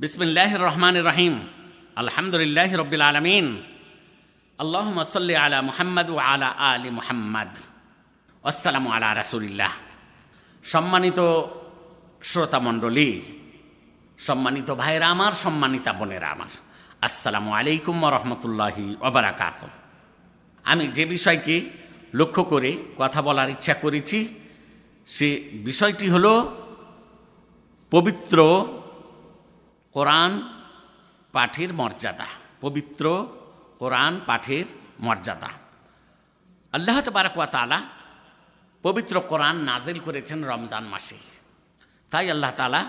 বিসমিল্লাহ রহমান রহিম। আলহামদুলিল্লাহ রবিল আলমিন। আল্লাহ সাল্লি আলা মুহাম্মদ ও আলা আলী মুহাম্মদ। আসসালামু আলা রাসুলিল্লাহ। সম্মানিত শ্রোতামণ্ডলী সম্মানিত ভাইরা আমার, সম্মানিতা বোনেরা আমার, আসসালামু আলাইকুম রহমতুল্লাহি ওবরাকাত আমি যে বিষয়কে লক্ষ্য করে কথা বলার ইচ্ছা করেছি, সে বিষয়টি হল পবিত্র কোরআন পাঠের মর্যাদা, পবিত্র কোরআন পাঠের মর্যাদা। আল্লাহ তবারকুয়া তালা পবিত্র কোরআন নাজিল করেছেন রমজান মাসে। তাই আল্লাহ তালা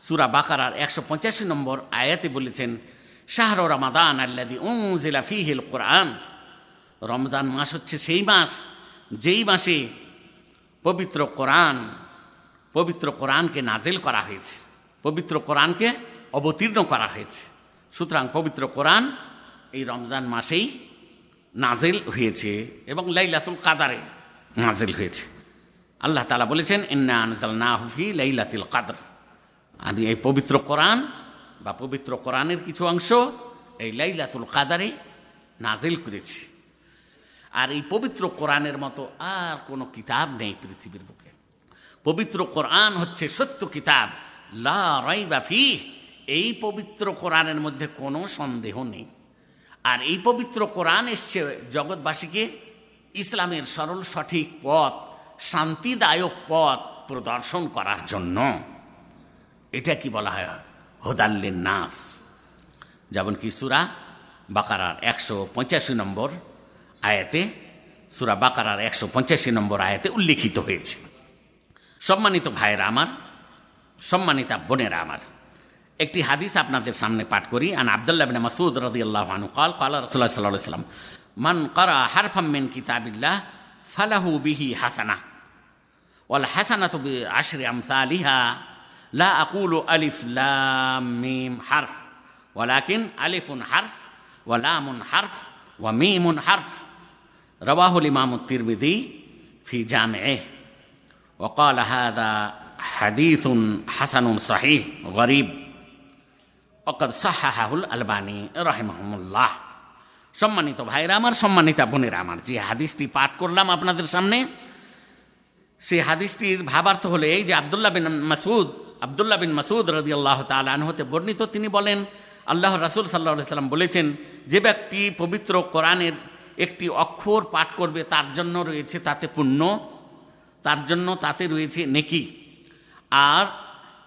সুরা বাকারার একশো পঁচাশি নম্বর আয়াতে বলেছেন, শাহর রমাদান আল্লাদি উজিলা ফিহিল কোরআন। রমজান মাস হচ্ছে সেই মাস, যেই মাসে পবিত্র কোরআন, পবিত্র কোরআনকে নাজেল করা হয়েছে। পবিত্র কোরআনকে অবতীর্ণ করা হয়েছে। সুতরাং পবিত্র কোরআন এই রমজান মাসেই নাজেল হয়েছে এবং লাইলাতুল কাদারে নাজেল হয়েছে। আল্লাহ তালা বলেছেন, ইন্না আনজাল না হুফি লাইলাতুল কাদর। আমি এই পবিত্র কোরআন বা পবিত্র কোরআনের কিছু অংশ এই লাইলাতুল কাদারে নাজেল করেছি। আর এই পবিত্র কোরআনের মতো আর কোনো কিতাব নেই পৃথিবীর বুকে। পবিত্র কোরআন হচ্ছে সত্য কিতাব, লা রাইবা ফিহ। এই পবিত্র কোরআনের মধ্যে কোনো সন্দেহ নেই। আর এই পবিত্র কোরআন এসছে জগৎবাসীকে ইসলামের সরল সঠিক পথ, শান্তিদায়ক পথ প্রদর্শন করার জন্য। এটা কি বলা হয়? হোদাল্লিন নাস। যেমন কি সুরা বাকারার একশো পঁচাশি নম্বর আয়াতে, সুরা বাকারার একশো পঁচাশি নম্বর আয়াতে উল্লিখিত হয়েছে। সম্মানিত ভাইয়েরা আমার, সম্মানিতা বোনেরা আমার একটি হাদিস আপনাদের সামনে পাঠ করি আন আবদুল্লাহ বিন মাসুদ রাদিয়াল্লাহু আনহু قال قال رسول الله صلى الله عليه وسلم من قرأ حرفا من كتاب الله فله به حسنه والحسنه بعشر امثالها لا اقول الف لام ميم حرف ولكن الف حرف ولام حرف وميم حرف رواه الامام الترمذي في جامعه وقال هذا حديث حسن صحيح غريب অকদ সাহাহুল আলবানী, রহেমাহমুল্লাহ। সম্মানিত ভাইরা আমার, সম্মানিতা বোনেরা আমার, যে হাদিসটি পাঠ করলাম আপনাদের সামনে সেই হাদিসটির ভাবার্থ হলে এই যে আবদুল্লাহ বিন মাসুদ আবদুল্লাহ বিন মাসুদ রদি আল্লাহ হতে বর্ণিত, তিনি বলেন আল্লাহ রাসুল সাল্লাহ সাল্লাম বলেছেন, যে ব্যক্তি পবিত্র কোরআনের একটি অক্ষর পাঠ করবে, তার জন্য রয়েছে তাতে পুণ্য, তার জন্য তাতে রয়েছে নেকি। আর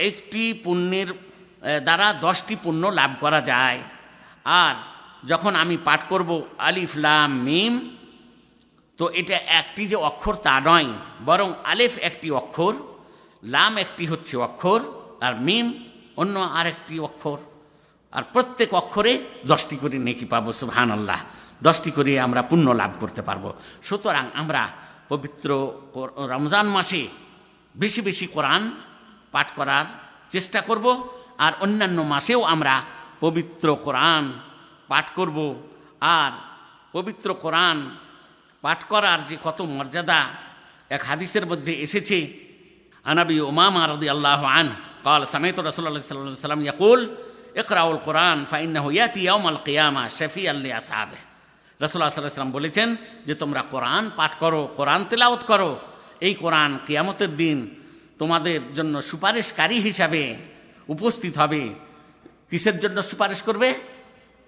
একটি পুণ্যের দ্বারা দশটি পুণ্য লাভ করা যায়। আর যখন আমি পাঠ করব আলিফ লাম মিম, তো এটা একটি যে অক্ষর তা নয়, বরং আলিফ একটি অক্ষর, লাম একটি হচ্ছে অক্ষর, আর মিম অন্য আরেকটি অক্ষর। আর প্রত্যেক অক্ষরে দশটি করে নেকি পাবো সুহান আল্লাহ দশটি করে আমরা পুণ্য লাভ করতে পারব। সুতরাং আমরা পবিত্র রমজান মাসে বেশি বেশি কোরআন পাঠ করার চেষ্টা করব। আর অন্যান্য মাসেও আমরা পবিত্র কোরআন পাঠ করব আর পবিত্র কোরআন পাঠ করার যে কত মর্যাদা এক হাদিসের মধ্যে এসেছে আনাবি ওমামা রদি আল্লাহ আন قال سمعت رسول الله صلى الله عليه وسلم يقول اقرأوا القرآن فإنه يأتي يوم القيامة شفيعا لأصحابه রসুল্লাহ সাল্লাম বলেছেন যে তোমরা কোরআন পাঠ করো কোরআন তেলাওত করো এই কোরআন কিয়ামতের দিন তোমাদের জন্য সুপারিশকারী হিসাবে উপস্থিত হবে। কিসের জন্য সুপারিশ করবে?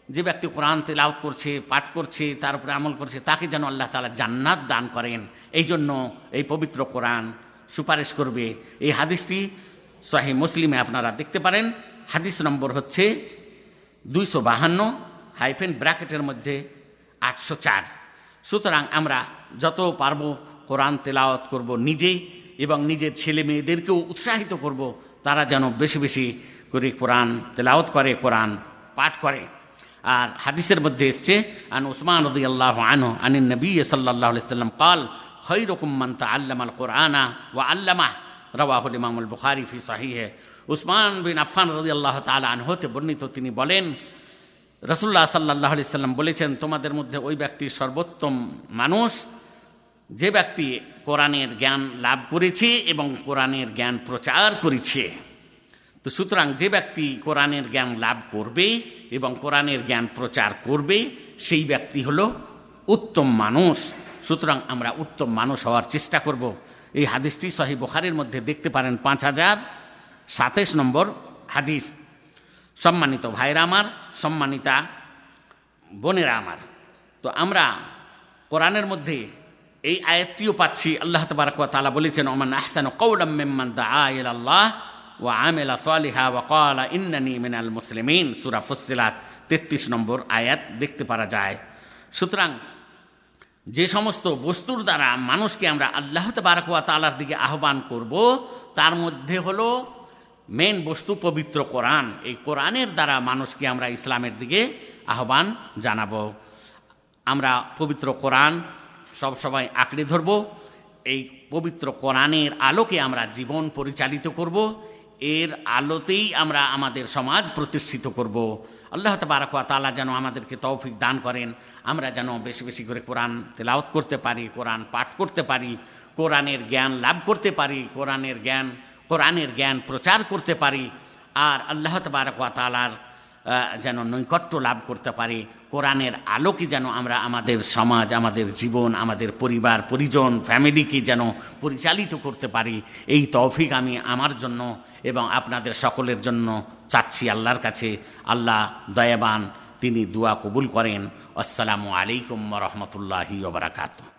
যে ব্যক্তি কোরআন তেলাউত করছে, পাঠ করছে, তার উপরে আমল করছে, তাকে যেন আল্লাহ তালা জান্নাত দান করেন। এই জন্য এই পবিত্র কোরআন সুপারিশ করবে। এই হাদিসটি শাহি মুসলিমে আপনারা দেখতে পারেন। হাদিস নম্বর হচ্ছে দুইশো বাহান্ন হাইফেন ব্র্যাকেটের মধ্যে আটশো চার। সুতরাং আমরা যত পারব কোরআন তেলাওয়াত করব নিজে এবং নিজের ছেলে মেয়েদেরকেও উৎসাহিত করব তারা যেন বেশি বেশি করে কোরআন তেলাওত করে, কোরআন পাঠ করে। আর হাদিসের মধ্যে এসছে, আন উসমান রদি আল্লাহ আনহ আনিন নবী সাল্লাহ সাল্লাম কাল হই রকম মান্তা আল্লামাল কোরআনা ও আল্লামা রওয়াহুল ইমামুল বুখারি ফি সাহিহে। উসমান বিন আফান রদি আল্লাহ তালা আনহতে বর্ণিত তিনি বলেন রসুল্লাহ সাল্লাহ সাল্লাম বলেছেন, তোমাদের মধ্যে ওই ব্যক্তি সর্বোত্তম মানুষ যে ব্যক্তি কোরআনের জ্ঞান লাভ করেছে এবং কোরআনের জ্ঞান প্রচার করেছে, তো সুতরাং যে ব্যক্তি কোরআনের জ্ঞান লাভ করবে এবং কোরআনের জ্ঞান প্রচার করবে, সেই ব্যক্তি হলো উত্তম মানুষ। সুতরাং আমরা উত্তম মানুষ হওয়ার চেষ্টা করব। এই হাদিসটি সহি বোখারের মধ্যে দেখতে পারেন পাঁচ হাজার সাতাইশ নম্বর হাদিস। সম্মানিত ভাইরা আমার, সম্মানিতা বোনেরা আমার, তো আমরা কোরআনের মধ্যে এই আয়াতটিও পাচ্ছি। আল্লাহ তবারক তালা বলেছেন, ওমান আহসান কৌলাম মেম্মান দা আল্লাহ ও আমেলা সালিহা ওয়া কালা ইন্নানি মিনাল মুসলিমিন। সুরা ফুসিলাত তেত্রিশ নম্বর আয়াত দেখতে পারা যায়। সুতরাং যে সমস্ত বস্তুর দ্বারা মানুষকে আমরা আল্লাহ তবারকুয়া তালার দিকে আহ্বান করব, তার মধ্যে হলো মেন বস্তু পবিত্র কোরআন। এই কোরআনের দ্বারা মানুষকে আমরা ইসলামের দিকে আহ্বান জানাব। আমরা পবিত্র কোরআন সব সময় আঁকড়ে ধরব। এই পবিত্র কোরআনের আলোকে আমরা জীবন পরিচালিত করব। এর আলোতেই আমরা আমাদের সমাজ প্রতিষ্ঠিত করব। আল্লাহ তবারকা তালা যেন আমাদেরকে তৌফিক দান করেন। আমরা যেন বেশি বেশি করে কোরআন তেলাওত করতে পারি, কোরআন পাঠ করতে পারি, কোরআনের জ্ঞান লাভ করতে পারি, কোরআনের জ্ঞান কোরআনের জ্ঞান প্রচার করতে পারি। আর আল্লাহ তবারকা তালার যেন নৈকট্য লাভ করতে পারি। কোরআনের আলোকে যেন আমরা আমাদের সমাজ, আমাদের জীবন, আমাদের পরিবার, পরিজন, ফ্যামিলিকে যেন পরিচালিত করতে পারি। এই তৌফিক আমি আমার জন্য এবং আপনাদের সকলের জন্য চাচ্ছি আল্লাহর কাছে। আল্লাহ দয়াবান, তিনি দোয়া কবুল করেন। আসসালামু আলাইকুম রহমতুল্লাহি ওবরাকাতু